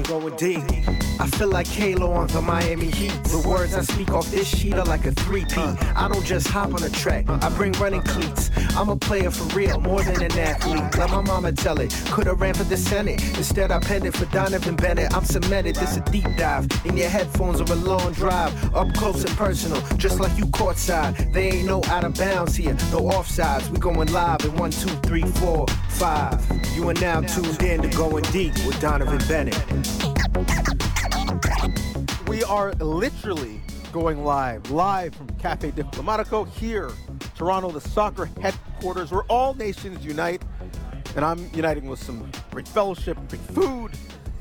I'm going deep. I feel like Halo on the Miami Heat. The words I speak off this sheet are like a 3P. I don't just hop on a track, I bring running cleats. I'm a player for real, more than an athlete. Let my mama tell it. Could've ran for the Senate. Instead, I penned it for Donnovan Bennett. I'm cemented, this a deep dive. In your headphones or a long drive. Up close and personal, just like you courtside. They ain't no out of bounds here, no offsides. We going live in one, two, three, four, five. You are now tuned in to Going Deep with Donnovan Bennett. Are literally going live, live from Cafe Diplomatico here, Toronto, the soccer headquarters where all nations unite. And I'm uniting with some great fellowship, great food,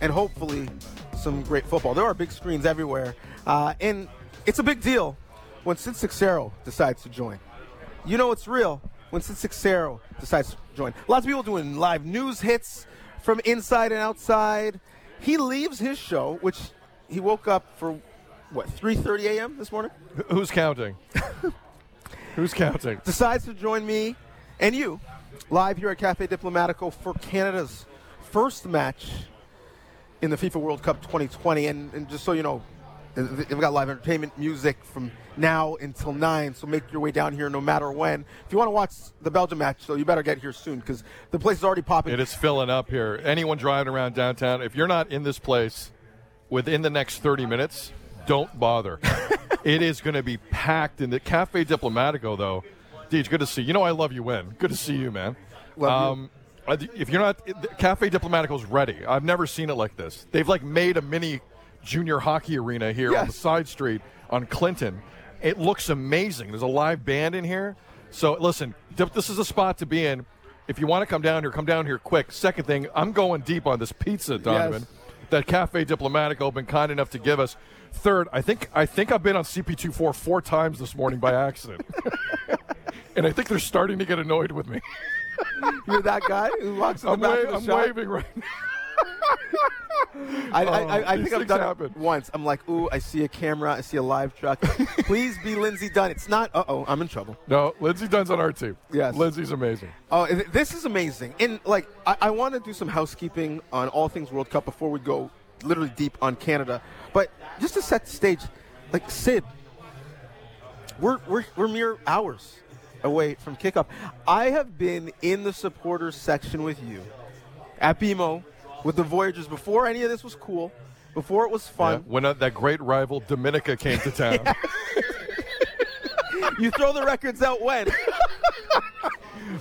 and hopefully some great football. There are big screens everywhere. Uh, and it's a big deal when Sid Seixeiro decides to join. You know it's real when Sid Seixeiro decides to join. Lots of people doing live news hits from inside and outside. He leaves his show, which he woke up for what 3:30 a.m. this morning. Who's counting? Who's counting? Decides to join me and you live here at Cafe Diplomatico for Canada's first match in the FIFA World Cup 2020. And, and just so you know, we've got live entertainment music from now until 9, so make your way down here no matter when. If you want to watch the Belgium match, though, you better get here soon because the place is already popping. It is filling up here. Anyone driving around downtown, if you're not in this place within the next 30 minutes, don't bother. it is going to be packed in the Cafe Diplomatico, though. Deej, good to see you. You know I love you, Win. Good to see you, man. Love you. Um, if you're not, Cafe Diplomatico's ready. I've never seen it like this. They've like made a mini junior hockey arena here on the side street on Clinton. It looks amazing. There's a live band in here. So listen, this is a spot to be in. If you want to come down here, come down here quick. Second thing, I'm going deep on this pizza, Donnovan. That Cafe Diplomatico been kind enough to give us. Third, I think I think I've been on CP24 four times this morning by accident, and I think they're starting to get annoyed with me. You're that guy who walks in the I'm, back wa- of the I'm shop? waving right now. I, I, I, I think I've done happen. it once. I'm like, ooh, I see a camera, I see a live truck. Please be Lindsay Dunn. It's not. Uh oh, I'm in trouble. No, Lindsay Dunn's on our team. Yes. Lindsay's amazing. Oh, this is amazing. And like, I, I want to do some housekeeping on all things World Cup before we go literally deep on Canada. But just to set the stage, like Sid, we're we're, we're mere hours away from kickoff. I have been in the supporters section with you at BMO with the Voyagers before any of this was cool, before it was Yeah, fun. when uh, that great rival Dominica came to town. You throw the records out when.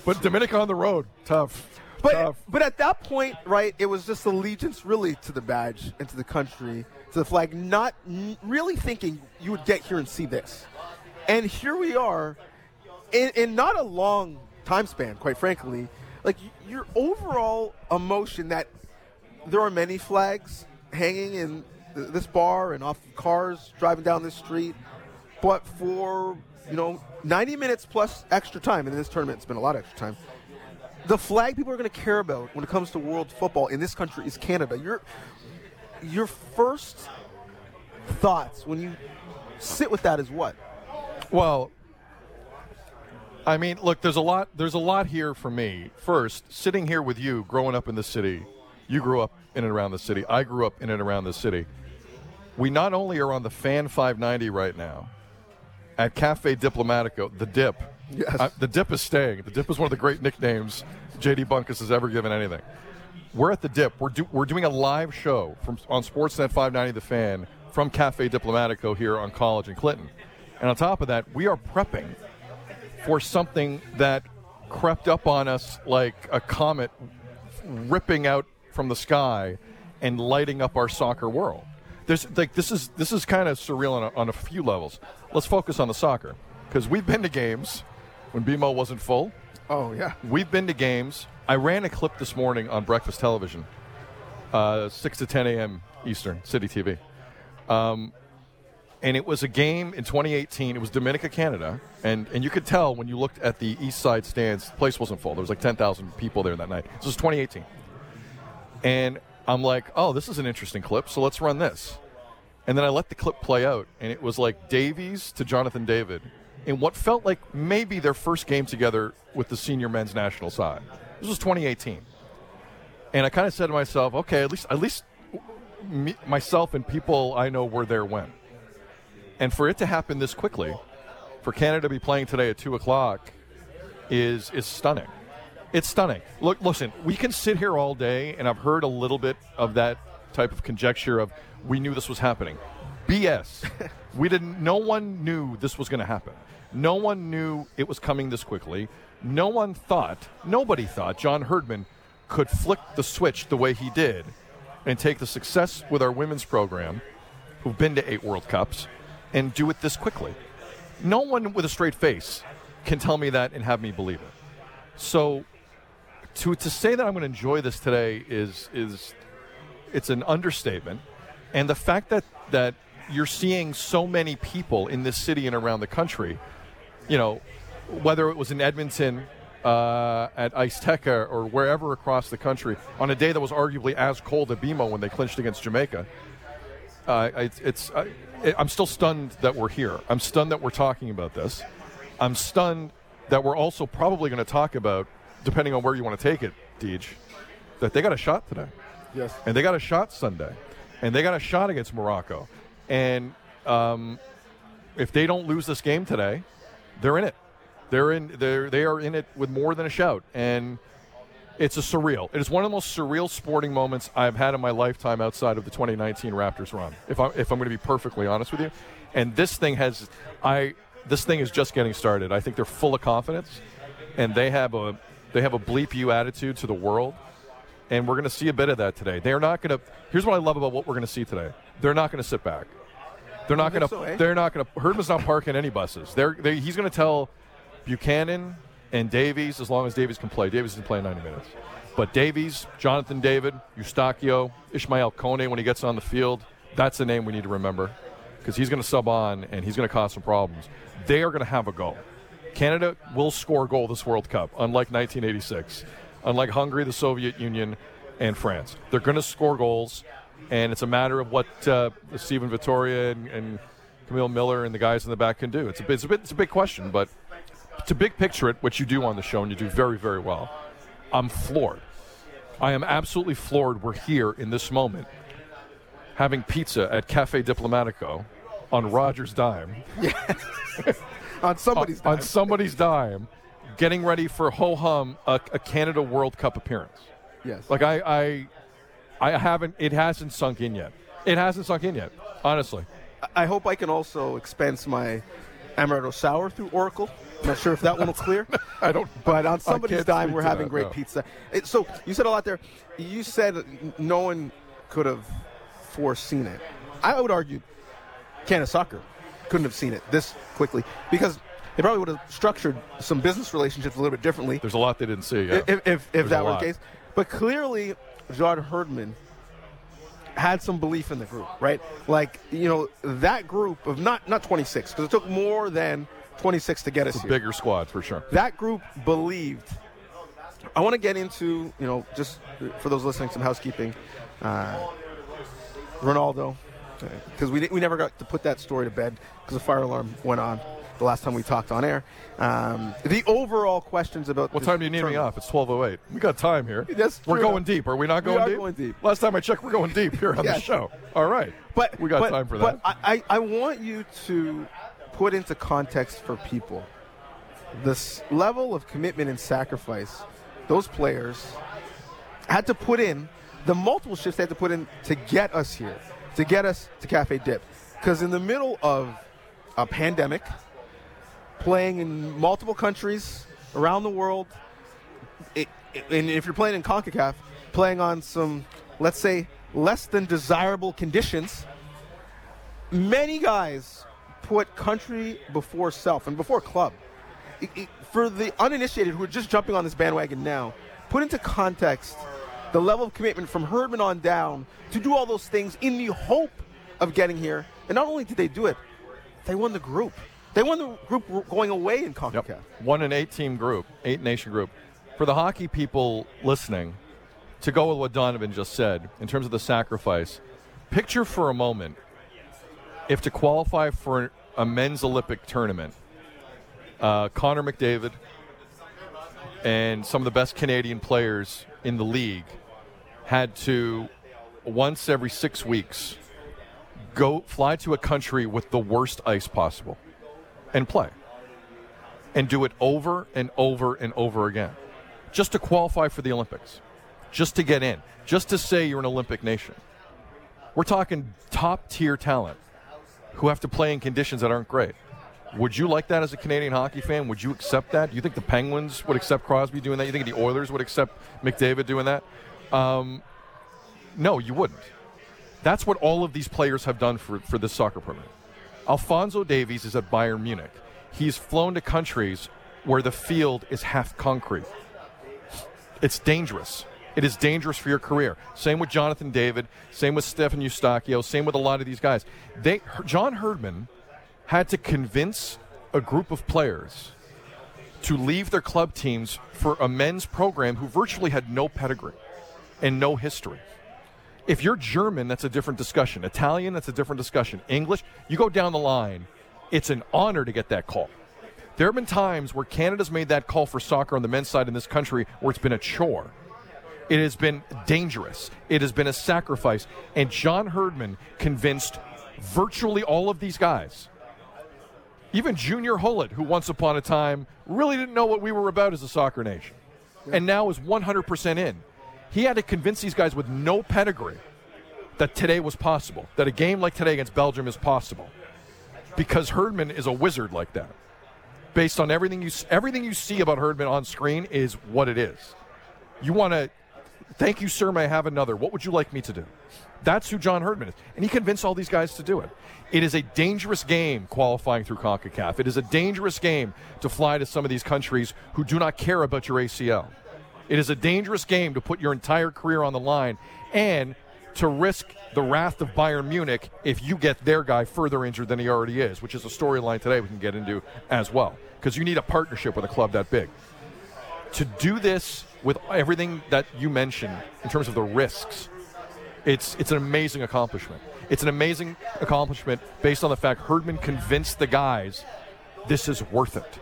But Dominica on the road, tough. But tough. but at that point, right, it was just allegiance really to the badge and to the country, to the flag, not n- really thinking you would get here and see this. And here we are, in, in not a long time span, quite frankly. Like y- your overall emotion that there are many flags hanging in th- this bar and off cars driving down this street, but for you know 90 minutes plus extra time, and in this tournament it's been a lot of extra time the flag people are going to care about when it comes to world football in this country is Canada. Your your first thoughts when you sit with that is what? Well, I mean, look, there's a lot. There's a lot here for me. First, sitting here with you, growing up in the city. You grew up in and around the city. I grew up in and around the city. We not only are on the Fan 590 right now at Cafe Diplomatico, the Dip. Yes. The Dip is staying. The Dip is one of the great nicknames JD Bunkis has ever given anything. We're at the Dip. We're, do, we're doing a live show from on Sportsnet 590 The Fan from Cafe Diplomatico here on College and Clinton. And on top of that, we are prepping for something that crept up on us like a comet ripping out from the sky and lighting up our soccer world. There's like this is this is kind of surreal on a, on a few levels. Let's focus on the soccer because we've been to games when BMO wasn't full. Oh yeah. We've been to games. I ran a clip this morning on breakfast television, uh, 6 to 10 a.m. Eastern, City TV. Um, and it was a game in 2018. It was Dominica, Canada. And, and you could tell when you looked at the east side stands, the place wasn't full. There was like 10,000 people there that night. This was 2018. And I'm like, oh, this is an interesting clip, so let's run this. And then I let the clip play out, and it was like Davies to Jonathan David in what felt like maybe their first game together with the senior men's national side. This was 2018. And I kind of said to myself, okay, at least at least me, myself and people I know were there when. And for it to happen this quickly, for Canada to be playing today at 2 o'clock, is, is stunning. It's stunning. Look, listen, we can sit here all day, and I've heard a little bit of that type of conjecture of we knew this was happening. BS. we didn't. No one knew this was going to happen. No one knew it was coming this quickly. No one thought. Nobody thought John Herdman could flick the switch the way he did, and take the success with our women's program, who've been to eight World Cups, and do it this quickly. No one with a straight face can tell me that and have me believe it. So to to say that I'm going to enjoy this today is is it's an understatement, and the fact that that you're seeing so many people in this city and around the country, you know, whether it was in Edmonton. Uh, at Iceteca or wherever across the country on a day that was arguably as cold at BMO when they clinched against Jamaica. Uh, it's, it's uh, I'm still stunned that we're here. I'm stunned that we're talking about this. I'm stunned that we're also probably going to talk about depending on where you want to take it, Deej, that they got a shot today. Yes. And they got a shot Sunday. And they got a shot against Morocco. And um, if they don't lose this game today, they're in it. They're in. They're they are in it with more than a shout, and it's a surreal. It is one of the most surreal sporting moments I've had in my lifetime outside of the 2019 Raptors run. If I'm if I'm going to be perfectly honest with you, and this thing has, I this thing is just getting started. I think they're full of confidence, and they have a they have a bleep you attitude to the world, and we're going to see a bit of that today. They're not going to. Here's what I love about what we're going to see today. They're not going to sit back. They're not going to. so, eh? They're not going to. Herdman's not parking any buses. They're. They, he's going to tell Buchanan and Davies as long as Davies can play. Davies can play 90 minutes. But Davies, Jonathan David, Eustáquio, Ismaël Koné when he gets on the field, that's the name we need to remember because he's going to sub on and he's going to cause some problems. They are going to have a goal. Canada will score a goal this World Cup, unlike 1986, unlike Hungary, the Soviet Union, and France. They're going to score goals, and it's a matter of what uh, Stephen Vitória and, and Kamal Miller and the guys in the back can do. It's a, bit- it's a bit, it's a big question, but to big picture it, which you do on the show and you do very, very well, I'm floored. I am absolutely floored. We're here in this moment having pizza at Cafe Diplomatico on Rogers' dime, On somebody's on dime. somebody's dime, getting ready for ho hum a, a Canada World Cup appearance. yes. Like I, I, I haven't. It hasn't sunk in yet. It hasn't sunk in yet. Honestly, I hope I can also expense my amaretto sour through Oracle. I'm Not sure if that one will clear. I don't. But on somebody's dime, we're having that, great no. pizza. It- so you said a lot there. You said no one could have foreseen it. I would argue Canada Soccer couldn't have seen it this quickly because they probably would have structured some business relationships a little bit differently There's a lot they didn't see. Yeah. if, if, if that were the case. But clearly, John Herdman had some belief in the group, right? Like, you know, that group of not not 26, because it took more than 26 to get us a here. bigger squad for sure. That group believed. I want to get into, you know, just for those listening, some housekeeping. Uh, Ronaldo, because we, we never got to put that story to bed because the fire alarm went on the last time we talked on air. Um, the overall questions about What time do you need me off? It's 12:08. We got time here. That's we're going enough. deep. Are we not We going are deep? going deep. Last time I checked, we're going deep here on the show. All right. But we got but- time for that. I, I, I want you to put into context for people this level of commitment and sacrifice those players had to put in, the multiple shifts they had to put in to get us here, to get us to Cafe Dip. Because in the middle of a pandemic, playing in multiple countries around the world, it, it- and if you're playing in CONCACAF, playing on some, let's say, less than desirable conditions, many guys put country before self and before club. It- for the uninitiated who are just jumping on this bandwagon now, put into context the level of commitment from Herdman on down to do all those things in the hope of getting here. And not only did they do it, they won the group. They won the group going away in CONCACAF. Yep. One and eight team group, eight nation group. For the hockey people listening, to go with what Donnovan just said in terms of the sacrifice, picture for a moment if to qualify for a men's Olympic tournament, uh, Connor McDavid and some of the best Canadian players in the league had to once every six weeks, go fly to a country with the worst ice possible and play. And do it over and over and over again. Just to qualify for the Olympics. Just to get in. Just to say you're an Olympic nation. We're talking top tier talent who have to play in conditions that aren't great. Would you like that as a Canadian hockey fan? Would you accept that? Do you think the Penguins would accept Crosby doing that? You think the Oilers would accept McDavid doing that? Um, no, you wouldn't. That's what all of these players have done for, for this soccer program. Alphonso Davies is at Bayern Munich. He's flown to countries where the field is half concrete. It's dangerous. It is dangerous for your career. Same with Jonathan David. Same with Stefan Eustáquio. Same with a lot of these guys. They, John Herdman had to convince a group of players to leave their club teams for a men's program who virtually had no pedigree and no history. If you're German, that's a different discussion. Italian, that's a different discussion. English, you go down the line, it's an honor to get that call. There have been times where Canada's made that call for soccer on the men's side in this country where it's been a chore. It has been dangerous. It has been a sacrifice. And John Herdman convinced virtually all of these guys, even Junior Hoilett, who once upon a time really didn't know what we were about as a soccer nation, and now is 100% in. He had to convince these guys with no pedigree that today was possible, that a game like today against Belgium is possible, because Herdman is a wizard like that. Based on everything you everything you see about Herdman on screen is what it is. You want to thank you, sir. May I have another? What would you like me to do? That's who John Herdman is, and he convinced all these guys to do it. It is a dangerous game qualifying through CONCACAF. It is a dangerous game to fly to some of these countries who do not care about your ACL. It is a dangerous game to put your entire career on the line and to risk the wrath of Bayern Munich if you get their guy further injured than he already is, which is a storyline today we can get into as well. Because you need a partnership with a club that big. To do this with everything that you mentioned in terms of the risks, it's, it's an amazing accomplishment. It's an amazing accomplishment based on the fact Herdman convinced the guys this is worth it.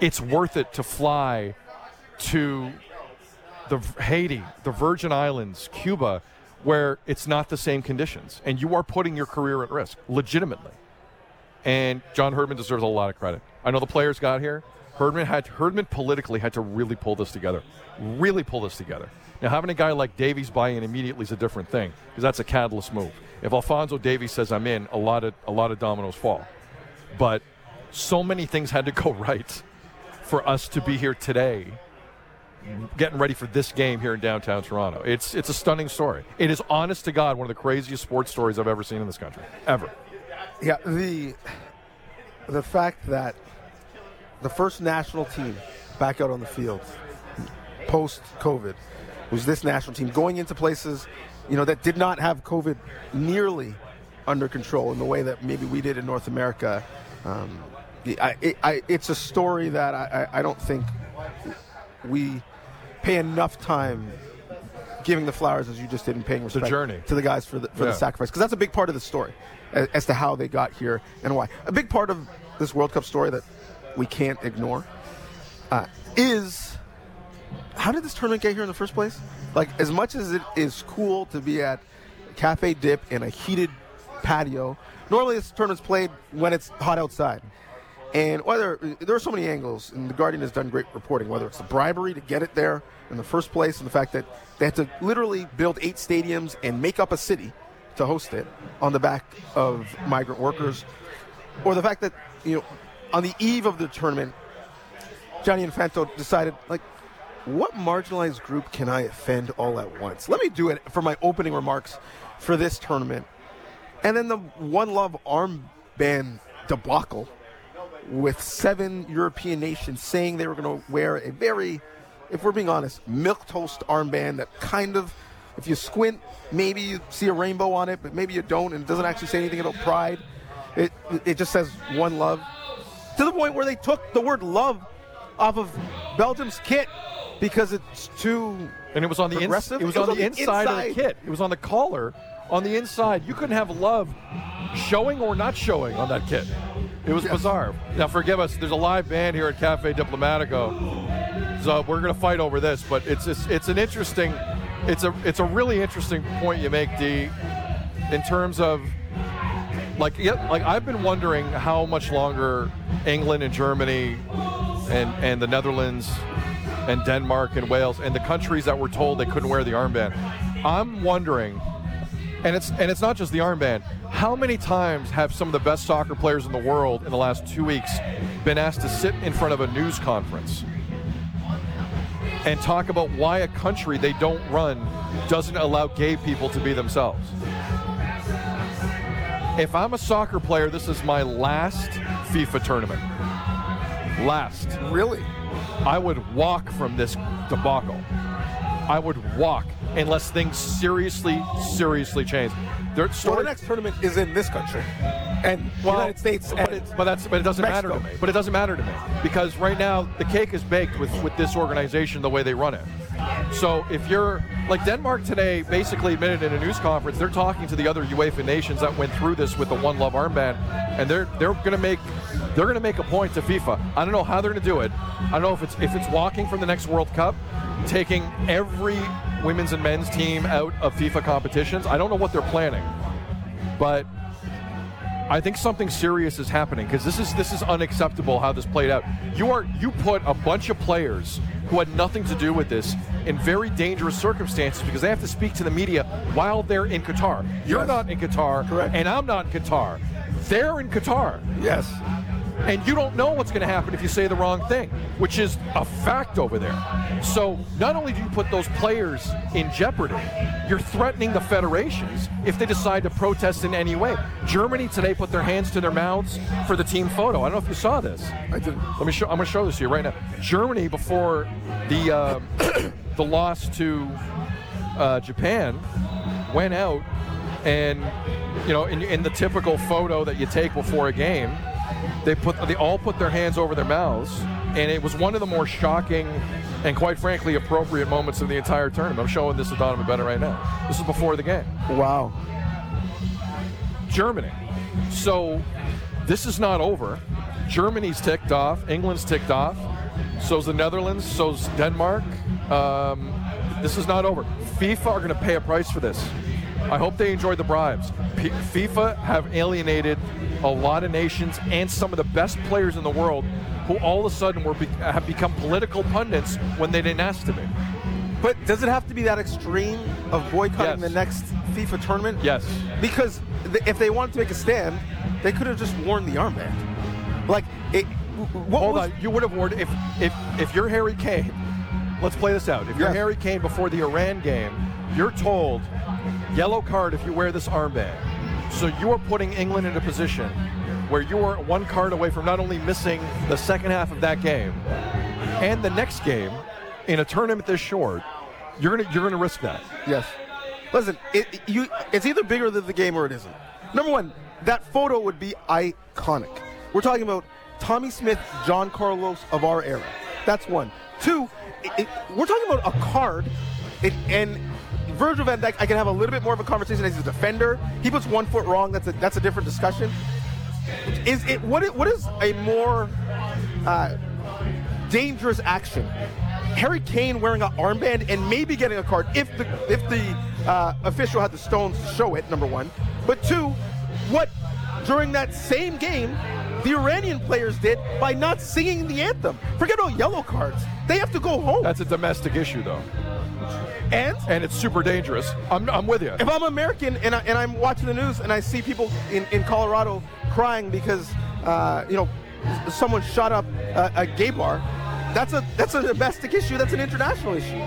It's worth it to fly to the Haiti, the Virgin Islands, Cuba, where it's not the same conditions, and you are putting your career at risk legitimately. And John Herdman deserves a lot of credit. I know the players got here. Herdman had Herdman politically had to really pull this together, really pull this together. Now having a guy like Davies buy in immediately is a different thing because that's a catalyst move. If Alphonso Davies says I'm in, a lot of a lot of dominoes fall. But so many things had to go right for us to be here today getting ready for this game here in downtown Toronto. It's it's a stunning story. It is honest to God one of the craziest sports stories I've ever seen in this country. Ever. Yeah, the the fact that the first national team back out on the field post COVID was this national team going into places, you know, that did not have COVID nearly under control in the way that maybe we did in North America. Um, I, it, I, it's a story that I, I don't think we pay enough time giving the flowers as you just did in paying respect journey. to the guys for the, for Yeah. the sacrifice because that's a big part of the story as, as to how they got here and why. A big part of this World Cup story that we can't ignore uh, is how did this tournament get here in the first place? Like as much as it is cool to be at Cafe Dip in a heated patio, normally this tournament's played when it's hot outside. And whether there are so many angles, and the Guardian has done great reporting. Whether it's the bribery to get it there in the first place, and the fact that they had to literally build eight stadiums and make up a city to host it on the back of migrant workers, or the fact that you know on the eve of the tournament, Gianni Infantino decided like, what marginalized group can I offend all at once? Let me do it for my opening remarks for this tournament, and then the One Love armband debacle with seven European nations saying they were going to wear a very, if we're being honest, milk toast armband that kind of, if you squint, maybe you see a rainbow on it, but maybe you don't, and it doesn't actually say anything about pride. It it just says one love. To the point where they took the word love off of Belgium's kit because it's too And it was on the ins- Progressive? it was on the inside, of the kit. It was on the collar on the inside. You couldn't have love showing or not showing on that kit. It was bizarre. Now forgive us. There's a live band here at Cafe Diplomatico, so we're going to fight over this. But it's it's, it's an interesting it's a it's a really interesting point you make, D, in terms of like yeah, like I've been wondering how much longer England and Germany and and the Netherlands and Denmark and Wales and the countries that were told they couldn't wear the armband. I'm wondering and it's and it's not just the armband. How many times have some of the best soccer players in the world in the last 2 weeks been asked to sit in front of a news conference and talk about why a country they don't run doesn't allow gay people to be themselves? If I'm a soccer player, this is my last FIFA tournament. Last. Really? I would walk from this debacle. I would walk unless things seriously, seriously change. There, Well, the next tournament is in this country, and well, United States. but, and it, but that's but it doesn't matter to me. But it doesn't matter to me because right now the cake is baked with with this organization the way they run it. So if you're like Denmark today, basically admitted in a news conference, they're talking to the other UEFA nations that went through this with the One Love armband, and they're they're going to make they're going to make a point to FIFA. I don't know how they're going to do it. I don't know if it's if it's walking from the next World Cup, taking every women's and men's team out of FIFA competitions. I don't know what they're planning, but I think something serious is happening because this is this is unacceptable how this played out. You are you put a bunch of players who had nothing to do with this in very dangerous circumstances because they have to speak to the media while they're in Qatar. You're Yes. not in Qatar, Correct. and I'm not in Qatar. They're in Qatar, Yes. And you don't know what's going to happen if you say the wrong thing, which is a fact over there. So not only do you put those players in jeopardy, you're threatening the federations if they decide to protest in any way. Germany today put their hands to their mouths for the team photo. I don't know if you saw this. I didn't. Let me show. I'm going to show this to you right now. Germany before the uh, the loss to uh, Japan went out and you know in, in the typical photo that you take before a game, they put they all put their hands over their mouths, and it was one of the more shocking and quite frankly appropriate moments of the entire tournament. I'm showing this to Donnovan Bennett right now. This is before the game. Wow. Germany. So this is not over. Germany's ticked off. England's ticked off. So's the Netherlands. So's Denmark. Um, this is not over. FIFA are going to pay a price for this. I hope they enjoyed the bribes. P- FIFA have alienated a lot of nations and some of the best players in the world who all of a sudden were be- have become political pundits when they didn't ask to be. But does it have to be that extreme of boycotting Yes. the next FIFA tournament? Yes. Because th- if they wanted to make a stand, they could have just worn the armband. Like it. What Hold was, on, you would have worn if if if you're Harry Kane. Let's play this out. If you're Yes. Harry Kane before the Iran game, you're told yellow card if you wear this armband. So you are putting England in a position where you are one card away from not only missing the second half of that game and the next game in a tournament this short. You're gonna you're gonna risk that. Yes. Listen, it, you, it's either bigger than the game or it isn't. Number one, that photo would be iconic. We're talking about Tommie Smith, John Carlos of our era. That's one. Two, it, it- we're talking about a card, and Virgil van Dijk. I can have a little bit more of a conversation as a defender. He puts one foot wrong. That's a that's a different discussion. Is it what? What is a more uh, dangerous action. Harry Kane wearing an armband and maybe getting a card if the if the uh, official had the stones to show it. Number one, but two, what during that same game the Iranian players did by not singing the anthem. Forget about yellow cards; they have to go home. That's a domestic issue though, and and it's super dangerous. I'm, I'm with you. if I'm American and, I, and I'm watching the news and I see people in, in Colorado crying because uh, you know someone shot up a, a gay bar, that's a that's a domestic issue. That's an international issue.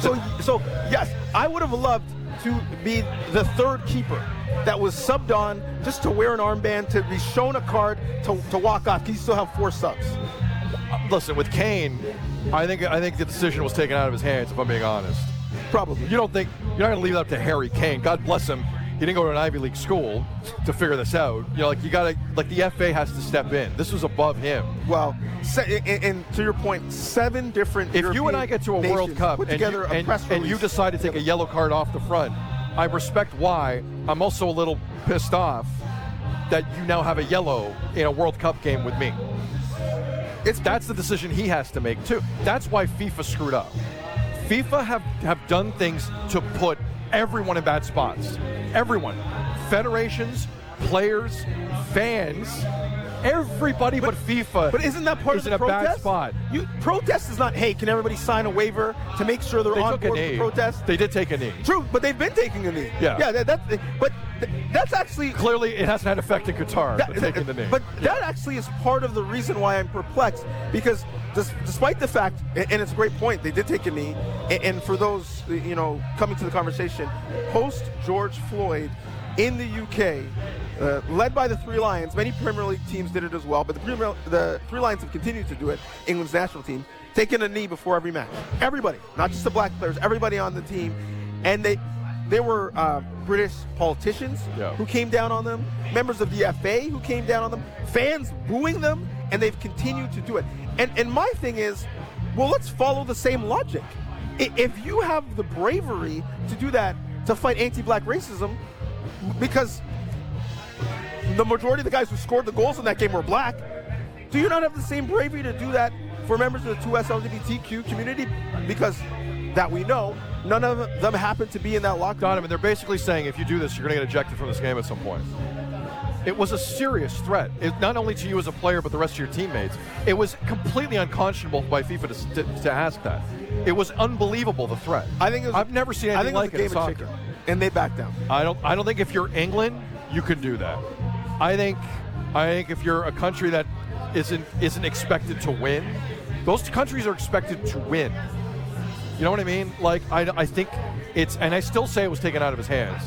So so yes, I would have loved to be the third keeper that was subbed on just to wear an armband to be shown a card to, to walk off. You still have four subs. Listen, with Kane, I think I think the decision was taken out of his hands. If I'm being honest. Probably. You don't think you're not going to leave it up to Harry Kane? God bless him. He didn't go to an Ivy League school to figure this out. You know, like you got to like the FA has to step in. This was above him. Well, se- and, and to your point, seven different. If you and I get to a World Cup and you, and, and you decide to take a yellow card off the front, I respect why. I'm also a little pissed off that you now have a yellow in a World Cup game with me. It's That's the decision he has to make too. That's why FIFA screwed up. FIFA have, have done things to put everyone in bad spots. Everyone. Federations, players, fans, everybody but, FIFA. But isn't that part is of the in a protest? bad spot. You, protest is not, hey, can everybody sign a waiver to make sure they're They on took a board knee. with protest? They did take a knee. True, but they've been taking a knee. Yeah. Yeah, that, that's, but th- that's actually Clearly, it hasn't had effect in Qatar, That- but taking the knee. But that actually is part of the reason why I'm perplexed because despite the fact, and it's a great point, they did take a knee. And for those you know coming to the conversation, post George Floyd in the UK, uh, led by the Three Lions, many Premier League teams did it as well, but the, Premier, the Three Lions have continued to do it. England's national team taking a knee before every match. Everybody, not just the black players, everybody on the team, and they. There were uh, British politicians Yeah. who came down on them, members of the FA who came down on them, fans booing them, and they've continued to do it. And and my thing is, well, let's follow the same logic. If you have the bravery to do that to fight anti-black racism, because the majority of the guys who scored the goals in that game were black, do you not have the same bravery to do that for members of the 2S LGBTQ community? Because that we know, none of them happen to be in that locker room. Donnovan, they're basically saying if you do this, you're going to get ejected from this game at some point. It was a serious threat, it, not only to you as a player, but the rest of your teammates. It was completely unconscionable by FIFA to, to, to ask that. It was unbelievable the threat. I think it was, I've never seen anything like it it in soccer. and they backed down. I don't. I don't think if you're England, you can do that. I think. I think if you're a country that isn't isn't expected to win, those countries are expected to win. You know what I mean? Like I, I think it's, and I still say it was taken out of his hands.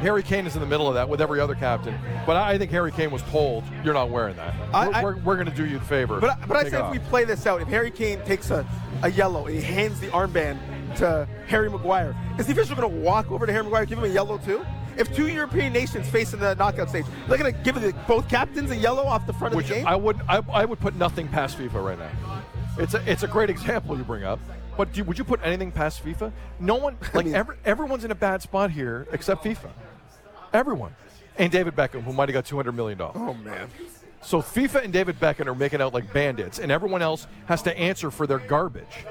Harry Kane is in the middle of that with every other captain, but I think Harry Kane was told, "You're not wearing that. I- we're I- we're, we're going to do you the favor." But, I- but I say if we play this out, if Harry Kane takes a, a yellow and he hands the armband to Harry Maguire, is the official going to walk over to Harry Maguire give him a yellow too? If two European nations face in the knockout stage, they're going to give the, both captains a yellow off the front of the game? I would I, I would put nothing past FIFA right now. It's a it's a great example you bring up. But do, would you put anything past FIFA? No one like mean- every, everyone's in a bad spot here except FIFA. Everyone. And David Beckham, who might have got two hundred million dollars. oh, man. So FIFA and David Beckham are making out like bandits, and everyone else has to answer for their garbage.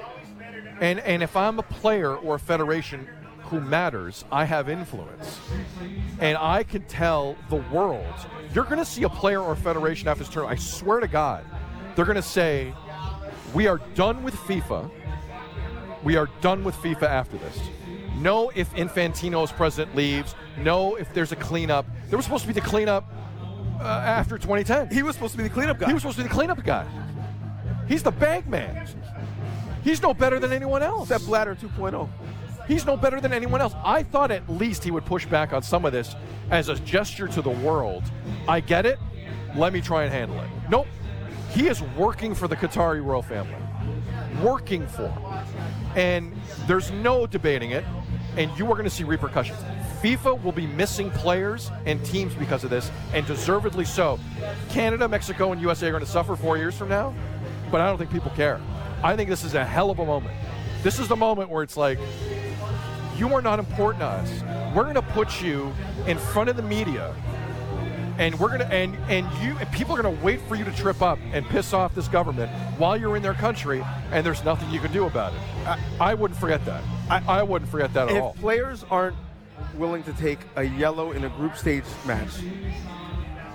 And and if I'm a player or a federation who matters, I have influence, and I can tell the world. You're going to see a player or a federation after this tournament. I swear to God, they're going to say, "We are done with FIFA. We are done with FIFA after this." No, if Infantino as president leaves. No, if there's a cleanup. There was supposed to be the cleanup uh, after 2010. He was supposed to be the cleanup guy. He was supposed to be the cleanup guy. He's the bag man. He's no better than anyone else. That Blatter 2.0. He's no better than anyone else. I thought at least he would push back on some of this as a gesture to the world. I get it. Let me try and handle it. Nope. He is working for the Qatari royal family. Working for. And there's no debating it. And you are going to see repercussions. FIFA will be missing players and teams because of this, and deservedly so. Canada, Mexico, and USA are going to suffer four years from now, but I don't think people care. I think this is a hell of a moment. This is the moment where it's like, you are not important to us. We're going to put you in front of the media, and we're going to and and you and people are going to wait for you to trip up and piss off this government while you're in their country, and there's nothing you can do about it. I, I wouldn't forget that. I, I wouldn't forget that at all. If players aren't willing to take a yellow in a group stage match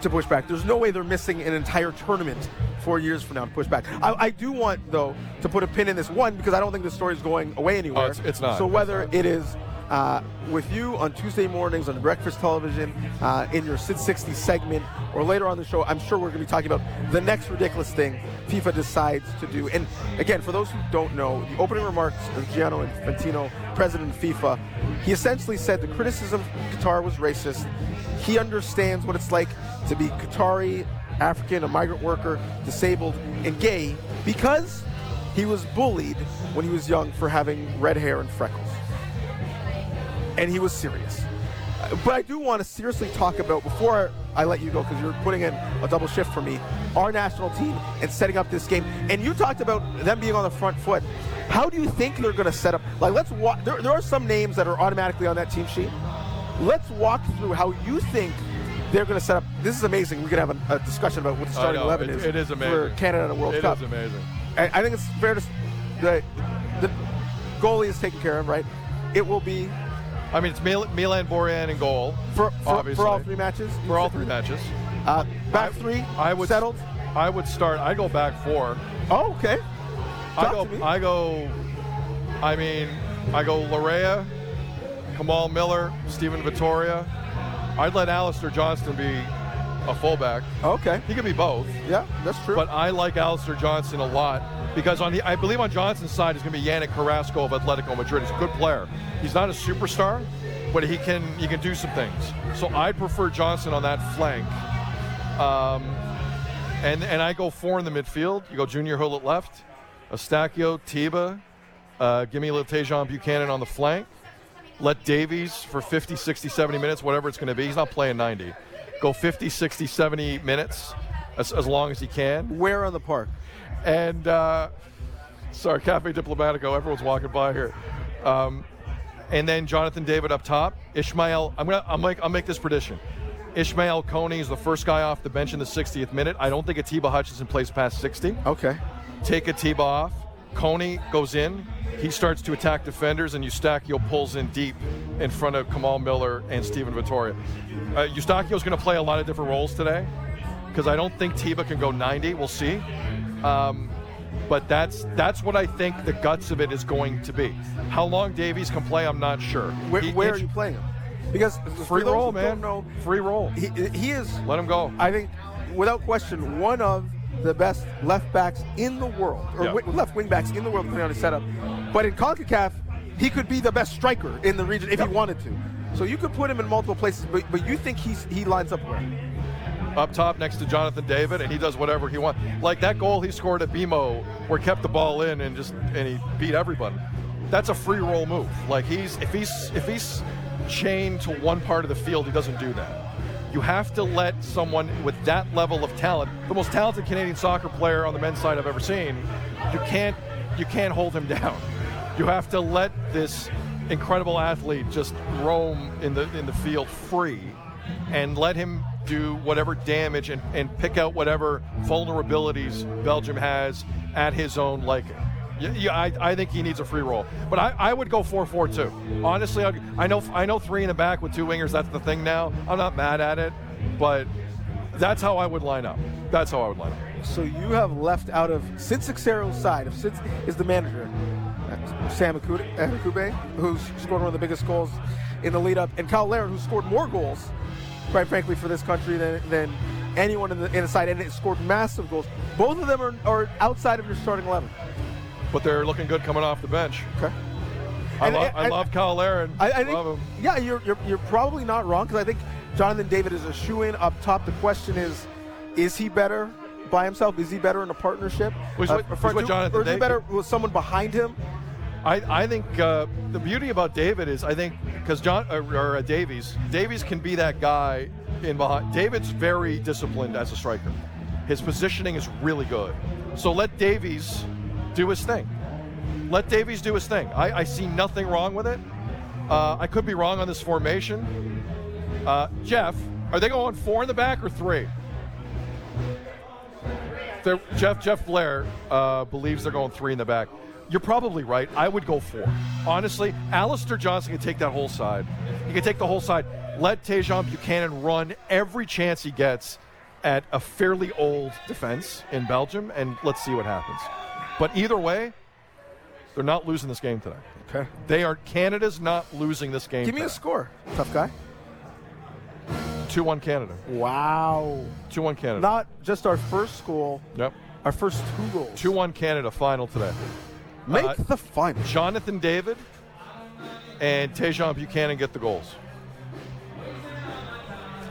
to push back, there's no way they're missing an entire tournament four years from now to push back. I, I do want, though, to put a pin in this one because I don't think the story is going away anywhere. Oh, it's- it's not. So whether not. it is uh, with you on Tuesday mornings on breakfast television, uh, in your Sid 60 segment, or later on the show, I'm sure we're going to be talking about the next ridiculous thing FIFA decides to do. And again, for those who don't know, the opening remarks of Gianni Infantino, president of FIFA, he essentially said the criticism of Qatar was racist. He understands what it's like to be Qatari, African, a migrant worker, disabled, and gay because he was bullied when he was young for having red hair and freckles and he was serious. But I do want to seriously talk about before I let you go because you're putting in a double shift for me. Our national team and setting up this game, and you talked about them being on the front foot. How do you think they're going to set up? Like, let's walk. There, there are some names that are automatically on that team sheet. Let's walk through how you think they're going to set up. This is amazing. We could have a, a discussion about what the starting eleven it- is. it is for amazing. Canada in a World It Cup. It is amazing. I, I think it's fair to the, the goalie is taken care of, right? It will be I mean, it's Mil- Milan Borjan in goal, for, for, for all three matches. For all three matches. Uh, back I- three I would settled. I would start. I go back four. Oh, okay. I go. I go. I mean, I go Laryea, Kamal Miller, Stephen Vitória. I'd let Alistair Johnston be a fullback. Okay. He could be both, Yeah, that's true. but I like Alistair Johnston a lot because on the I believe on Johnston's side is going to be Yannick Carrasco of Atletico Madrid. He's a good player. He's not a superstar, but he can he can do some things. So I'd prefer Johnston on that flank. Um, and and I go four in the midfield. You go Junior Hoilett left, Eustáquio, Tiba. Uh, give me a little Tajon Buchanan on the flank. Let Davies for 50, 60, 70 minutes, whatever it's going to be. He's not playing 90. Go 50, 60, 70 minutes as, as long as he can. Where on the park? And uh, sorry, Cafe Diplomatico. Everyone's walking by here. Um, and then Jonathan David up top. Ishmael. I'm gonna. I'll make. I'll make this prediction. Ismaël Koné is the first guy off the bench in the 60th minute. I don't think Atiba Hutchinson plays past 60. Okay. Take Atiba off. Koné goes in. He starts to attack defenders, and Eustáquio pulls in deep in front of Kamal Miller and Steven Vitória. Uh, Eustáquio's going to play a lot of different roles today because I don't think Tiba can go 90. We'll see. Um, but that's that's what I think the guts of it is going to be. How long Davies can play, I'm not sure. Where, He- where are you playing him? Because Free roll, man. Know, Free roll. he, he is, Let him go. I think, without question, one of the best left backs in the world, or Yeah. wi- left wing backs in the world, depending on his setup. But in CONCACAF, he could be the best striker in the region if he wanted to. So you could put him in multiple places, but, but you think he's he lines up where? Up top next to Jonathan David, and he does whatever he wants. Like that goal he scored at BMO, where kept the ball in and just and he beat everybody. That's a free roll move. Like he's if he's if he's chained to one part of the field, he doesn't do that. You have to let someone with that level of talent, the most talented Canadian soccer player on the men's side I've ever seen, you can't you can't hold him down. You have to let this incredible athlete just roam in the in the field free and let him do whatever damage and, and pick out whatever vulnerabilities Belgium has at his own liking. Yeah, I, I think he needs a free roll, but I, I would go four four two. Honestly, I, I know I know three in the back with two wingers. That's the thing now. I'm not mad at it, but that's how I would line up. That's how I would line up. So you have left out of Sid Seixeiro's side. If Sid is the manager, Sam Adekugbe, who's scored one of the biggest goals in the lead up, and Kyle Larin, who scored more goals, quite frankly, for this country than, than anyone in the, in the side, and it scored massive goals. Both of them are, are outside of your starting eleven. But they're looking good coming off the bench. Okay. I, And- love I and- love Kyle Larin. I, I think, love him. yeah, you're, you're you're probably not wrong because I think Jonathan David is a shoe in up top. The question is, is he better by himself? Is he better in a partnership? Who's Uh, with- who's front with two? Jonathan or is he better with someone behind him? I, I think uh, the beauty about David is I think because John uh, or uh, Davies Davies can be that guy in behind. David's very disciplined as a striker. His positioning is really good. So let Davies do his thing. Let Davies do his thing. I, I see nothing wrong with it. Uh, I could be wrong on this formation. Uh, Jeff, are they going four in the back or three? They're, Jeff Jeff Blair uh, believes they're going three in the back. You're probably right. I would go four. Honestly, Alistair Johnston can take that whole side. He can take the whole side. Let Tajon Buchanan run every chance he gets at a fairly old defense in Belgium, and let's see what happens. But either way, they're not losing this game today. Okay. They are Canada's not losing this game. Give me a score, tough guy. Two one Canada. Wow. Two one Canada. Not just our first goal, yep. our first two goals. Two one Canada final today. Make uh, the final. Jonathan David and Tajon Buchanan get the goals.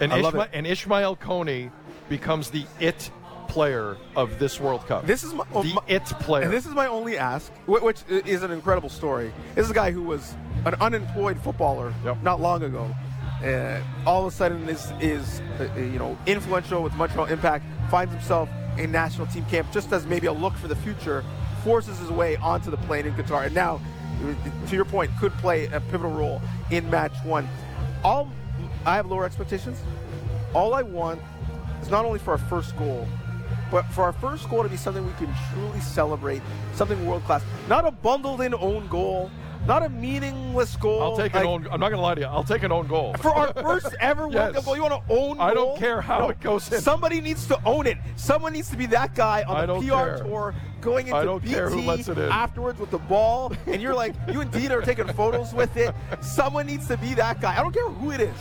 And, Ishma- and Ismaël Koné becomes the it player of this World Cup. This is my, oh, the my- it player. And this is my only ask, which is an incredible story. This is a guy who was an unemployed footballer Yep. not long ago. Uh, all of a sudden is is uh, uh, you know influential with much more impact. Finds himself in national team camp just as maybe a look for the future. Forces his way onto the plane in Qatar, and now, to your point, could play a pivotal role in match one. All I have lower expectations. All I want is not only for our first goal, but for our first goal to be something we can truly celebrate, something world class. Not a bundled in own goal not a meaningless goal. I'll take like, an own. I'm not gonna lie to you. I'll take an own goal for our first ever World Yes. Cup goal. You want to own? I don't care how it goes in. Somebody needs to own it. Someone needs to be that guy on I the PR care. tour going into I don't BT care who lets it in. afterwards with the ball, and you're like, you and Dina are taking photos with it. Someone needs to be that guy. I don't care who it is.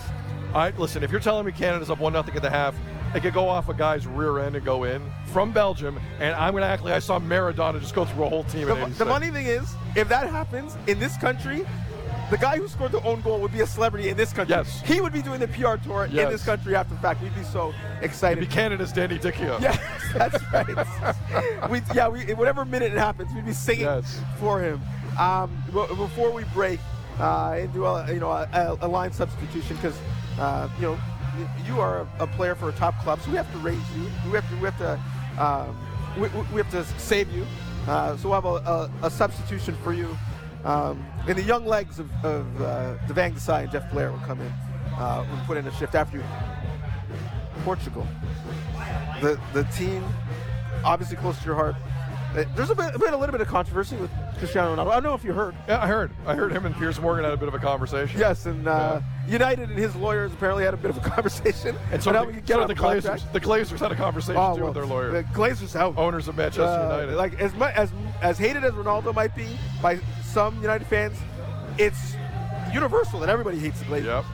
I listen. If you're telling me Canada's up one nothing at the half, it could go off a guy's rear end and go in from Belgium, and I'm gonna act like I saw Maradona just go through a whole team. The, the funny thing is, if that happens in this country, the guy who scored the own goal would be a celebrity in this country. Yes. He would be doing the PR tour in this country after the fact. We'd be so excited. It'd be Canada's Danny Dichio. Yes, that's right. we, yeah, we, whatever minute it happens, we'd be singing Yes. for him. Um, before we break uh, and do a, you know a, a line substitution, because uh, you know you are a, player for a top club, so we have to raise you. We have to we have to um, we, we we have to save you. Uh, so we'll have a, a, a substitution for you. Um, and the young legs of, of uh, Devang Desai and Jeff Blair will come in uh, and put in a shift after you. Portugal the the team obviously close to your heart. Uh, There's a bit, been a little bit of controversy with Cristiano Ronaldo. I don't know if you heard. Yeah, I heard. I heard him and Piers Morgan had a bit of a conversation. Yes, and uh, United and his lawyers apparently had a bit of a conversation. And so the, we get so on the the Glazers, the Glazers had a conversation Oh, too well, with their lawyer. The Glazers out. Owners of Manchester Uh, United. Like as much as as hated as Ronaldo might be by some United fans, it's universal that everybody hates the Glazers. yep.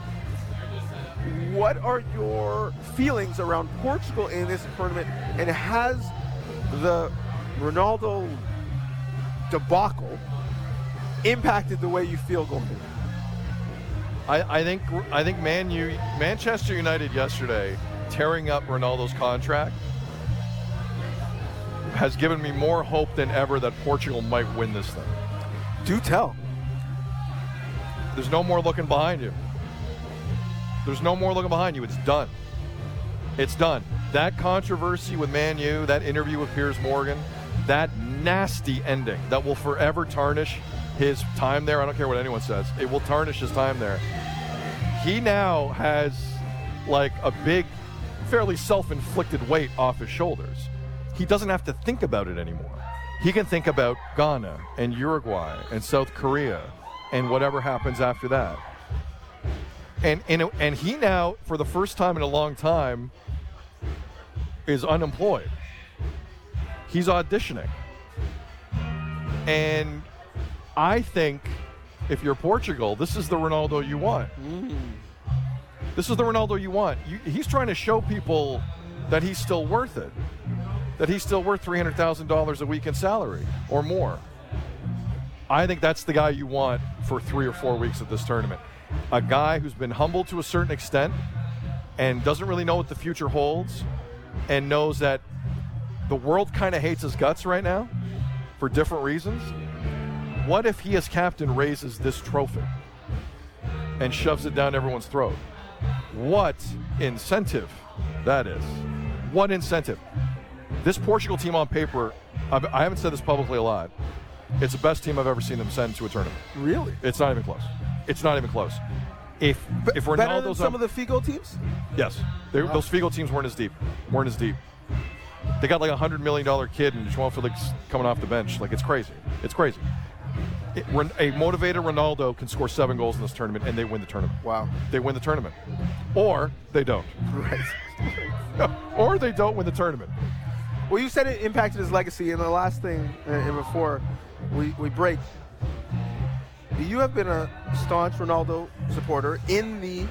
What are your feelings around Portugal in this tournament? And has the Ronaldo debacle impacted the way you feel going in? I, I think I think Man U, Manchester United yesterday tearing up Ronaldo's contract has given me more hope than ever that Portugal might win this thing. Do tell. There's no more looking behind you. There's no more looking behind you. It's done. It's done. That controversy with Man U, that interview with Piers Morgan, that nasty ending that will forever tarnish his time there. I don't care what anyone says. It will tarnish his time there. He now has like a big, fairly self-inflicted weight off his shoulders. He doesn't have to think about it anymore. He can think about Ghana and Uruguay and South Korea and whatever happens after that. And and and he now, for the first time in a long time, is unemployed. He's auditioning. And I think if you're Portugal, this is the Ronaldo you want. Mm. This is the Ronaldo you want. You, he's trying to show people that he's still worth it, that he's still worth $300,000 a week in salary or more. I think that's the guy you want for three or four weeks of this tournament. A guy who's been humble to a certain extent and doesn't really know what the future holds and knows that the world kind of hates his guts right now for different reasons. What if he, as captain, raises this trophy and shoves it down everyone's throat? What incentive that is. What incentive. This Portugal team on paper, I've- I haven't said this publicly a lot. It's the best team I've ever seen them send to a tournament. Really? It's not even close. It's not even close. If if Better than Ronaldo's some on- of the Figo teams? Yes, they, those Figo teams weren't as deep. weren't as deep. They got like a hundred million dollar kid and Joao Felix coming off the bench. Like it's crazy. It's crazy. It, a motivated Ronaldo can score seven goals in this tournament and they win the tournament. Wow. They win the tournament, or they don't, Right. or they don't win the tournament. Well, you said it impacted his legacy, and the last thing, uh, and before we, we break, you have been a staunch Ronaldo supporter in the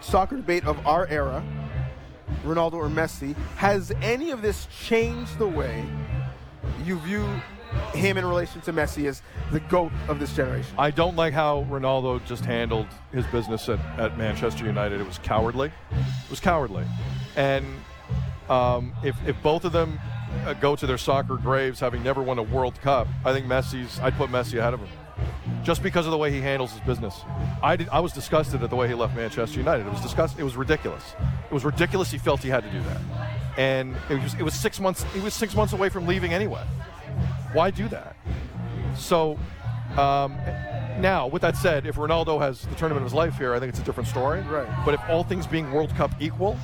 soccer debate of our era, Ronaldo or Messi. Has any of this changed the way you view him in relation to Messi as the GOAT of this generation? I don't like how Ronaldo just handled his business at, at Manchester United. It was cowardly. It was cowardly. And um, if, if both of them uh, go to their soccer graves having never won a World Cup, I think Messi's, I'd put Messi ahead of him. Just because of the way he handles his business. I, did, I was disgusted at the way he left Manchester United. It was disgust, It was ridiculous. It was ridiculous he felt he had to do that. And it was, it was six months. He was six months away from leaving anyway. Why do that? So um, now, with that said, if Ronaldo has the tournament of his life here, I think it's a different story. Right. But if all things being World Cup equal,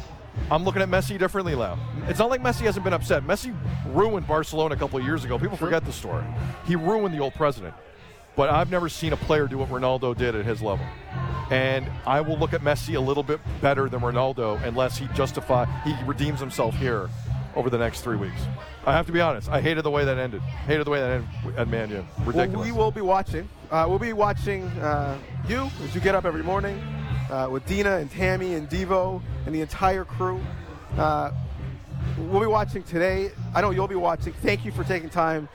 I'm looking at Messi differently now. It's not like Messi hasn't been upset. Messi ruined Barcelona a couple of years ago. People forget the story. He ruined the old president. But I've never seen a player do what Ronaldo did at his level. And I will look at Messi a little bit better than Ronaldo unless he justify he redeems himself here over the next three weeks. I have to be honest. I hated the way that ended. Hated the way that ended at Man U. Ridiculous. Well, we will be watching. Uh, we'll be watching uh, you as you get up every morning uh, with Dina and Tammy and Devo and the entire crew. Uh, we'll be watching today. I know you'll be watching. Thank you for taking time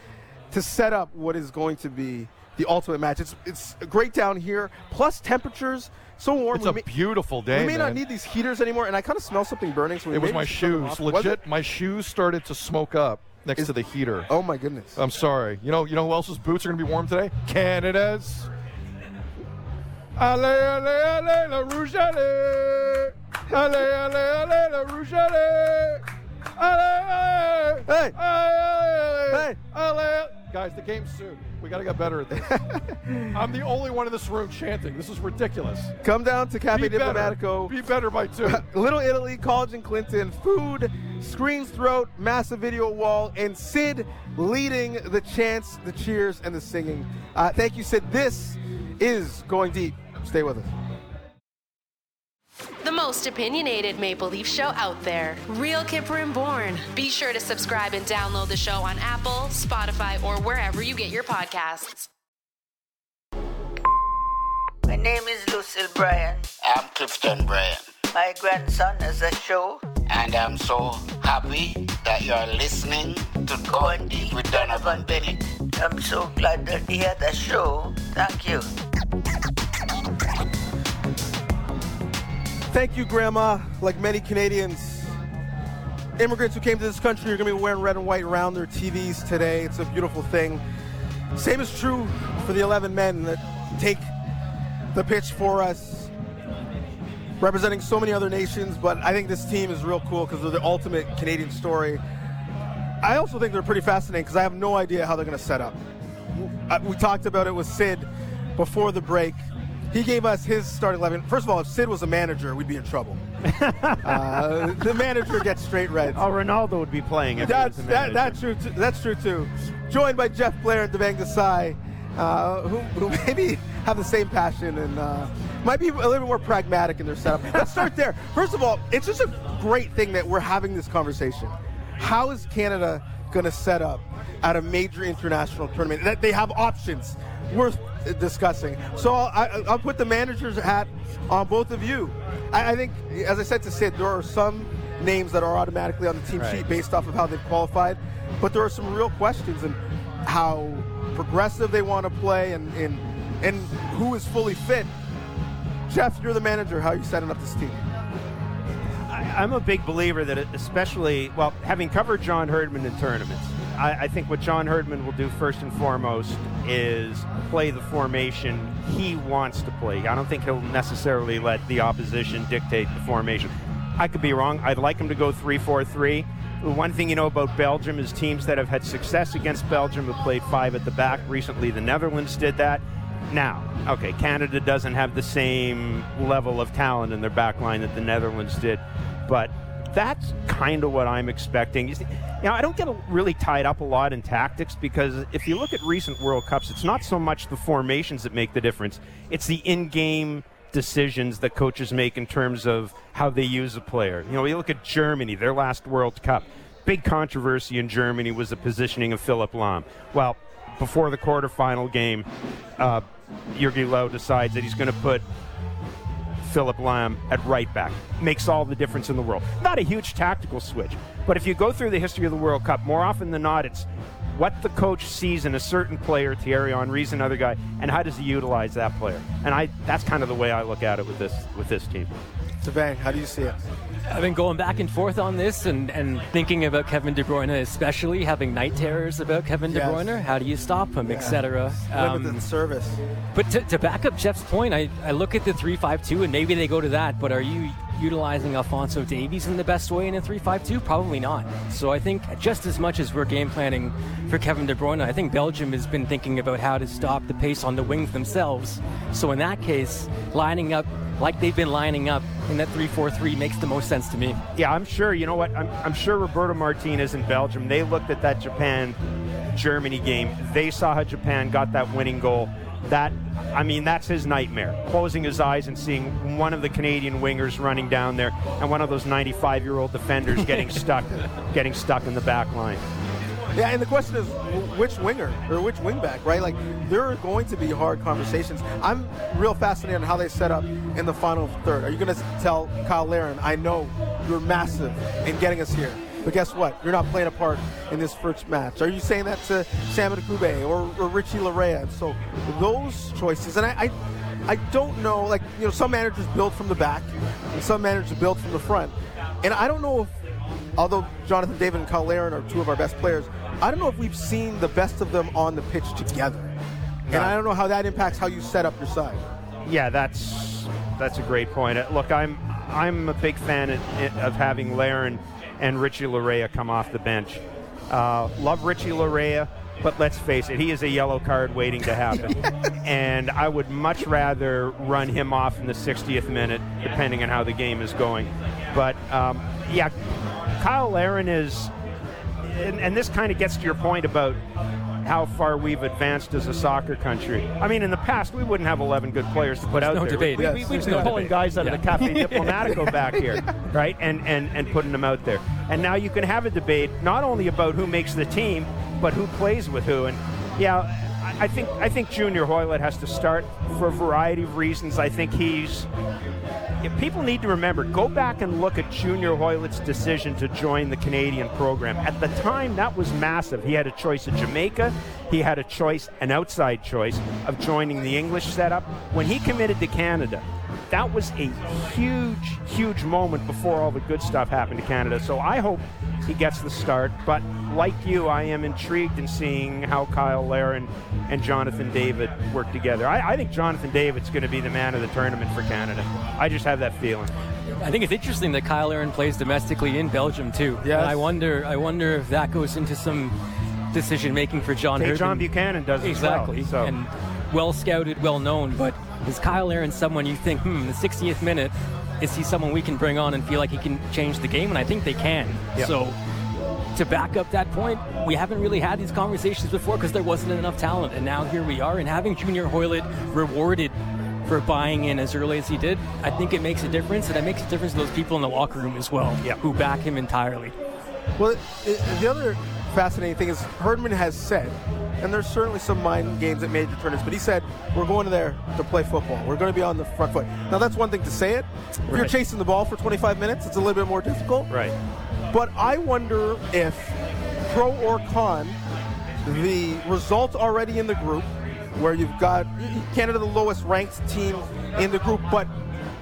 to set up what is going to be the ultimate match. It's it's great down here. Plus temperatures so warm. It's we a may, beautiful day. we may not need these heaters anymore, and I kind of smell something burning. So It was my should turn them shoes. Legit, it? my shoes started to smoke up next Is- to the heater. Oh my goodness. I'm sorry. You know, you know who else's boots are going to be warm today? Canada's. La rouge, la rouge. Hey. Allez, Hey. allez. Guys, the game's soon. We got to get better at this. I'm the only one in this room chanting. This is ridiculous. Come down to Cafe Be better. Diplomatico. Be better by two. Little Italy, College and Clinton, food, screens throat, massive video wall, and Sid leading the chants, the cheers, and the singing. Uh, thank you, Sid. This is Going Deep. Stay with us. The most opinionated Maple Leaf show out there. Real Kyper and Bourne. Be sure to subscribe and download the show on Apple, Spotify, or wherever you get your podcasts. My name is Lucille Bryan. I'm Clifton Bryan, My grandson has a show. and I'm so happy that you're listening to Go Going Deep with Donnovan Bennett. I'm so glad that he had a show. Thank you. Thank you, Grandma. Like many Canadians, immigrants who came to this country are going to be wearing red and white around their TVs today. It's a beautiful thing. Same is true for the 11 men that take the pitch for us, representing so many other nations. But I think this team is real cool because they're the ultimate Canadian story. I also think they're pretty fascinating because I have no idea how they're going to set up. Uh, We talked about it with Sid before the break. He gave us his starting 11. First of all, if Sid was a manager, we'd be in trouble. uh, the manager gets straight reds. Oh, Ronaldo would be playing. If That's that, that's true. Too, that's true too. Joined by Jeff Blair and Devang Desai, uh, who, who maybe have the same passion and uh, might be a little bit more pragmatic in their setup. Let's start there. First of all, it's just a great thing that we're having this conversation. How is Canada going to set up at a major international tournament? That they have options worth discussing. So I, I'll put the manager's hat on both of you. I, I think, as I said to Sid, there are some names that are automatically on the team Right. sheet based off of how they've qualified, but there are some real questions and how progressive they want to play and, and and who is fully fit. Jeff, you're the manager. How are you setting up this team? I, I'm a big believer that, especially, well, having covered John Herdman in tournaments, I, I think what John Herdman will do first and foremost is play the formation he wants to play. I don't think he'll necessarily let the opposition dictate the formation. I could be wrong. I'd like him to go 3 4 3. The One thing you know about Belgium is teams that have had success against Belgium have played five at the back. Recently, the Netherlands did that. Now, okay, Canada doesn't have the same level of talent in their back line that the Netherlands did, but that's kind of what I'm expecting. You know, I don't get really tied up a lot in tactics because if you look at recent World Cups, it's not so much the formations that make the difference, it's the in game decisions that coaches make in terms of how they use a player. You know, you look at Germany, their last World Cup. Big controversy in Germany was the positioning of Philipp Lahm. Well, before the quarterfinal game, uh, Jogi Löw decides that he's going to put Philipp Lahm at right back. Makes all the difference in the world. Not a huge tactical switch, but if you go through the history of the World Cup, more often than not, it's what the coach sees in a certain player, Thierry Henry's another guy, and how does he utilize that player? And I that's kind of the way I look at it with this with this team. Devang, how do you see it? I've been going back and forth on this and, and thinking about Kevin De Bruyne, especially having night terrors about Kevin De. Bruyne. How do you stop him, etc. Limited um, service. but to, to back up Jeff's point, I, I look at the 3 5 2 and maybe they go to that, but are you utilizing Alphonso Davies in the best way in a 3 5 2? Probably not. So I think just as much as we're game planning for Kevin De Bruyne, I think Belgium has been thinking about how to stop the pace on the wings themselves. So in that case, lining up like they've been lining up in that 3 4 3 makes the most sense to me. Yeah, I'm sure. You know what? I'm, I'm sure Roberto Martinez in Belgium. They looked at that Japan Germany game. They saw how Japan got that winning goal. that I mean that's his nightmare. Closing his eyes and seeing one of the Canadian wingers running down there and one of those 95-year-old defenders getting stuck getting stuck in the back line. Yeah, and the question is, which winger or which wingback, right? Like, there are going to be hard conversations. I'm real fascinated on how they set up in the final third. Are you going to tell Kyle Larin, I know you're massive in getting us here, but guess what? You're not playing a part in this first match. Are you saying that to Sam Kube or, or Richie Laryea? So those choices, and I, I, I don't know, like, you know, some managers build from the back, and some managers build from the front. And I don't know if although Jonathan David and Kyle Larin are two of our best players, I don't know if we've seen the best of them on the pitch together. And I don't know how that impacts how you set up your side. Yeah, that's that's a great point. Uh, Look, I'm I'm a big fan of, of having Larin and Richie Laryea come off the bench. Uh, love Richie Laryea, but let's face it, he is a yellow card waiting to happen. and I would much rather run him off in the 60th minute, depending on how the game is going. But um, yeah, Kyle Larin is, and, and this kind of gets to your point about how far we've advanced as a soccer country. I mean, in the past, we wouldn't have 11 good players to put out no there. debate. We, Yes, we, we'd be no pulling debate. guys out Yeah. of the Cafe Diplomatico back here, right? And, and, and putting them out there. And now you can have a debate not only about who makes the team, but who plays with who. And yeah, I, think I think Junior Hoilett has to start for a variety of reasons. I think he's people need to remember, go back and look at Junior Hoilett's decision to join the Canadian program. At the time, that was massive. He had a choice of Jamaica. He had a choice, an outside choice, of joining the English setup. When he committed to Canada, that was a huge, huge moment before all the good stuff happened to Canada. So I hope he gets the start. But like you, I am intrigued in seeing how Kyle Larin and Jonathan David work together. I, I think Jonathan David's going to be the man of the tournament for Canada. I just have that feeling. I think it's interesting that Kyle Larin plays domestically in Belgium too. Yes. And I wonder, I wonder if that goes into some decision making for John. Hey, John Buchanan does as exactly, well, so- and well scouted, well known. But is Kyle Larin someone you think, hmm, the 60th minute, is he someone we can bring on and feel like he can change the game? And I think they can. Yeah. So. To back up that point, we haven't really had these conversations before because there wasn't enough talent, and now here we are. And having Junior Hoilett rewarded for buying in as early as he did, I think it makes a difference, and it makes a difference to those people in the locker room as well, Yeah. who back him entirely. Well, the other fascinating thing is Herdman has said, and there's certainly some mind games at major tournaments, but he said, we're going there to play football. We're going to be on the front foot. Now, that's one thing to say it. If you're chasing the ball for 25 minutes, it's a little bit more difficult. Right. But I wonder if, pro or con, the results already in the group, where you've got Canada the lowest ranked team in the group, but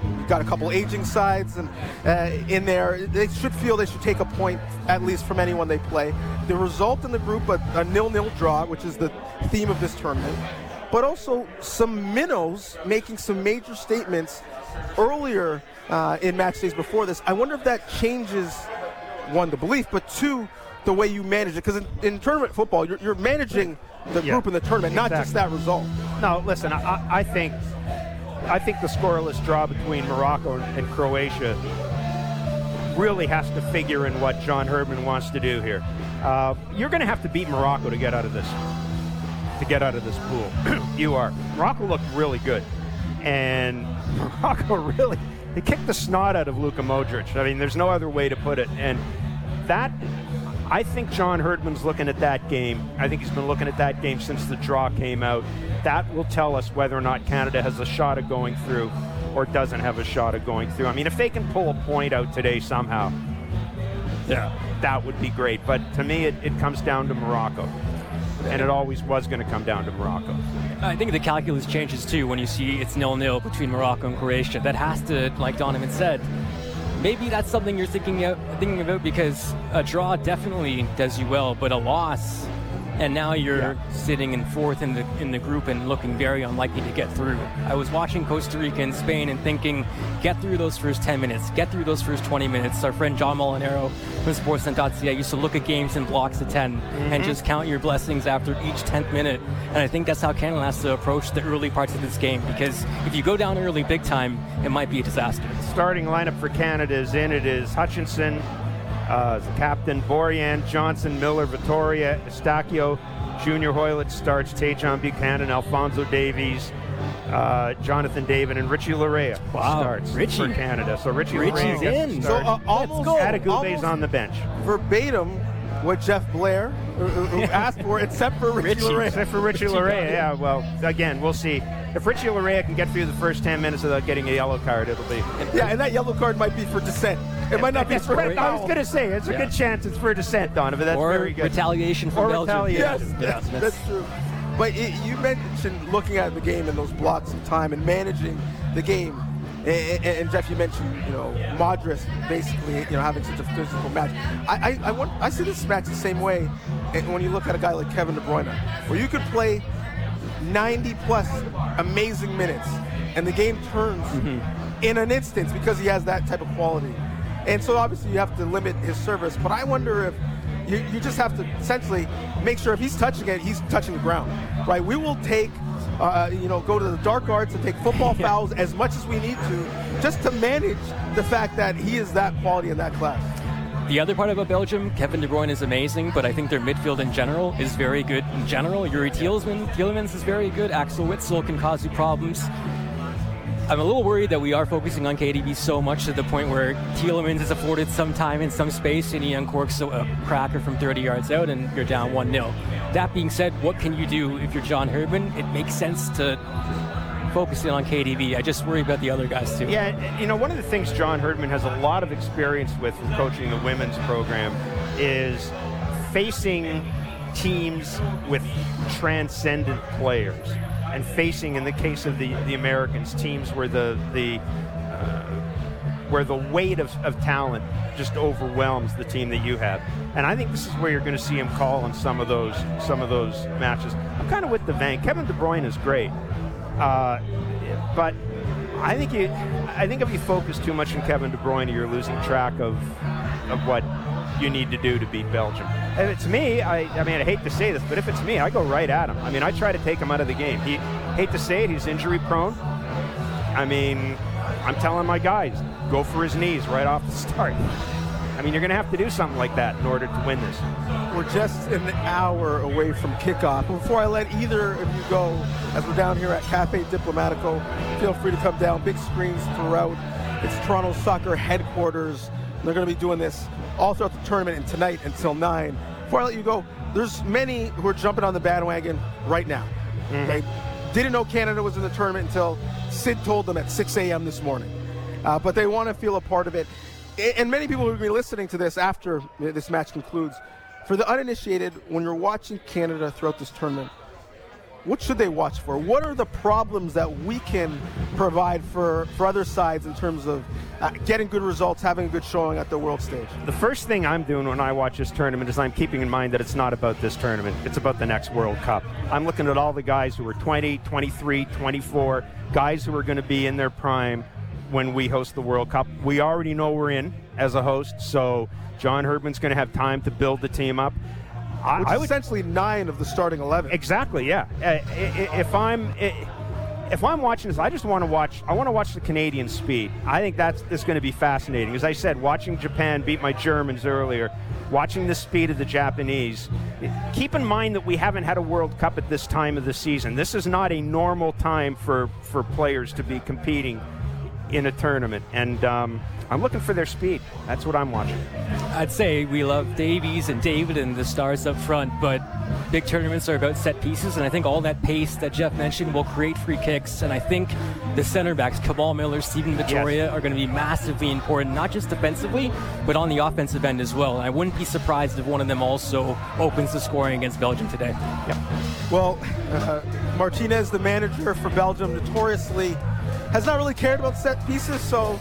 you've got a couple aging sides and uh, in there. They should feel they should take a point at least from anyone they play. The result in the group, a, a nil-nil draw, which is the theme of this tournament, but also some minnows making some major statements earlier uh, in match days before this. I wonder if that changes one the belief, but two the way you manage it. Because in, in tournament football, you're, you're managing the Yeah. group in the tournament, not just that result. No, listen. I- I think I think the scoreless draw between Morocco and Croatia really has to figure in what John Herdman wants to do here. Uh, you're going to have to beat Morocco to get out of this to get out of this pool. you are. Morocco looked really good, and Morocco really they kicked the snot out of Luka Modric. I mean, there's no other way to put it, and that. I think John Herdman's looking at that game. I think he's been looking at that game since the draw came out. That will tell us whether or not Canada has a shot of going through or doesn't have a shot of going through. I mean, if they can pull a point out today somehow, yeah, that would be great. But to me, it, it comes down to Morocco. And it always was going to come down to Morocco. I think the calculus changes too when you see it's nil-nil between Morocco and Croatia. That has to, like Donnovan said, maybe that's something you're thinking of, thinking about because a draw definitely does you well, but a loss, and now you're sitting in fourth in the in the group and looking very unlikely to get through. I was watching Costa Rica and Spain and thinking, get through those first 10 minutes, get through those first 20 minutes. Our friend John Molinaro from Sportsnet.ca used to look at games in blocks of 10 and mm-hmm. just count your blessings after each 10th minute. And I think that's how Canada has to approach the early parts of this game because if you go down early big time, it might be a disaster. Starting lineup for Canada is in. It is Hutchinson, uh, captain, Borjan, Johnston, Miller, Vitória, Eustáquio, Junior Hoilett starts, Tajon Buchanan, Alphonso Davies, uh, Jonathan David, and Richie Laryea Wow, starts Richie. for Canada. So Richie Richie's Laryea gets in. So start. uh, almost, Adekugbe's almost on the bench. verbatim what Jeff Blair uh, uh, asked for, except for Richie, Richie. Laryea. Except for Richie Laryea, yeah. Well, again, we'll see. If Richie Laryea can get through the first 10 minutes without getting a yellow card, it'll be. Yeah, and that yellow card might be for dissent. It might not be for right. I was going to say, it's a Yeah. good chance it's for dissent, Donnovan. That's or very good. retaliation for Belgium. retaliation. Yes, Yeah, that's, that's true. But it, you mentioned looking at the game in those blocks of time and managing the game. And, and, Jeff, you mentioned you know Modric basically you know having such a physical match. I I, I, want, I see this match the same way when you look at a guy like Kevin De Bruyne, where you could play 90 plus amazing minutes and the game turns mm-hmm. in an instant because he has that type of quality. And so obviously you have to limit his service, but I wonder if you, you just have to essentially make sure if he's touching it, he's touching the ground, right? We will take, uh, you know, go to the dark arts and take football fouls as much as we need to, just to manage the fact that he is that quality in that class. The other part about Belgium, Kevin De Bruyne is amazing, but I think their midfield in general is very good in general. Youri Tielemans, Tielemans is very good. Axel Witsel can cause you problems. I'm a little worried that we are focusing on KDB so much to the point where Tielemans is afforded some time and some space and he uncorks a, a cracker from 30 yards out and you're down 1 0. That being said, what can you do if you're John Herdman? It makes sense to focus in on KDB. I just worry about the other guys too. Yeah, you know, one of the things John Herdman has a lot of experience with from coaching the women's program is facing teams with transcendent players and facing, in the case of the, the Americans, teams where the, the uh, where the weight of, of talent just overwhelms the team that you have. And I think this is where you're going to see him call on some of those some of those matches. I'm kind of with Devang. Kevin De Bruyne is great. Uh, but I think you, I think if you focus too much on Kevin De Bruyne, you're losing track of of what you need to do to beat Belgium. If it's me, I, I mean, I hate to say this, but if it's me, I go right at him. I mean, I try to take him out of the game. He, hate to say it, he's injury prone. I mean, I'm telling my guys, go for his knees right off the start. I mean, you're going to have to do something like that in order to win this. We're just an hour away from kickoff. Before I let either of you go, as we're down here at Cafe Diplomatico, feel free to come down. Big screens throughout. It's Toronto Soccer headquarters. They're going to be doing this all throughout the tournament and tonight until 9. Before I let you go, there's many who are jumping on the bandwagon right now. They Didn't know Canada was in the tournament until Sid told them at 6 a.m. this morning. Uh, but they want to feel a part of it. And many people will be listening to this after this match concludes. For the uninitiated, when you're watching Canada throughout this tournament, what should they watch for? What are the problems that we can provide for, for other sides in terms of uh, getting good results, having a good showing at the world stage? The first thing I'm doing when I watch this tournament is I'm keeping in mind that it's not about this tournament. It's about the next World Cup. I'm looking at all the guys who are 20, 23, 24, guys who are going to be in their prime when we host the World Cup. We already know we're in as a host, so John Herdman's going to have time to build the team up. I, I would essentially nine of the starting 11. Exactly. Yeah. Uh, If I'm if I'm watching this, I just want to watch. I want to watch the Canadian speed. I think that's that's going to be fascinating. As I said, watching Japan beat my Germans earlier, watching the speed of the Japanese. Keep in mind that we haven't had a World Cup at this time of the season. This is not a normal time for for players to be competing in a tournament, and um, I'm looking for their speed. That's what I'm watching. I'd say we love Davies and David and the stars up front, but big tournaments are about set pieces, and I think all that pace that Jeff mentioned will create free kicks. And I think the center backs, Kamal Miller, Stephen Vitória, are going to be massively important, not just defensively, but on the offensive end as well. And I wouldn't be surprised if one of them also opens the scoring against Belgium today. Well, uh, Martinez, the manager for Belgium, notoriously has not really cared about set pieces. So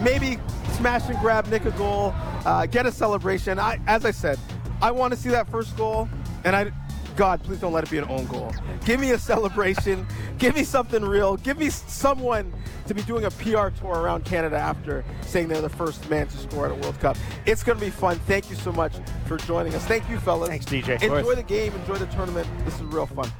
maybe smash and grab, nick a goal, uh, get a celebration. I, as I said, I want to see that first goal, and I, God, please don't let it be an own goal. Give me a celebration. Give me something real. Give me someone to be doing a PR tour around Canada after saying they're the first man to score at a World Cup. It's going to be fun. Thank you so much for joining us. Thank you, fellas. Thanks, DJ. Enjoy the game. Enjoy the tournament. This is real fun.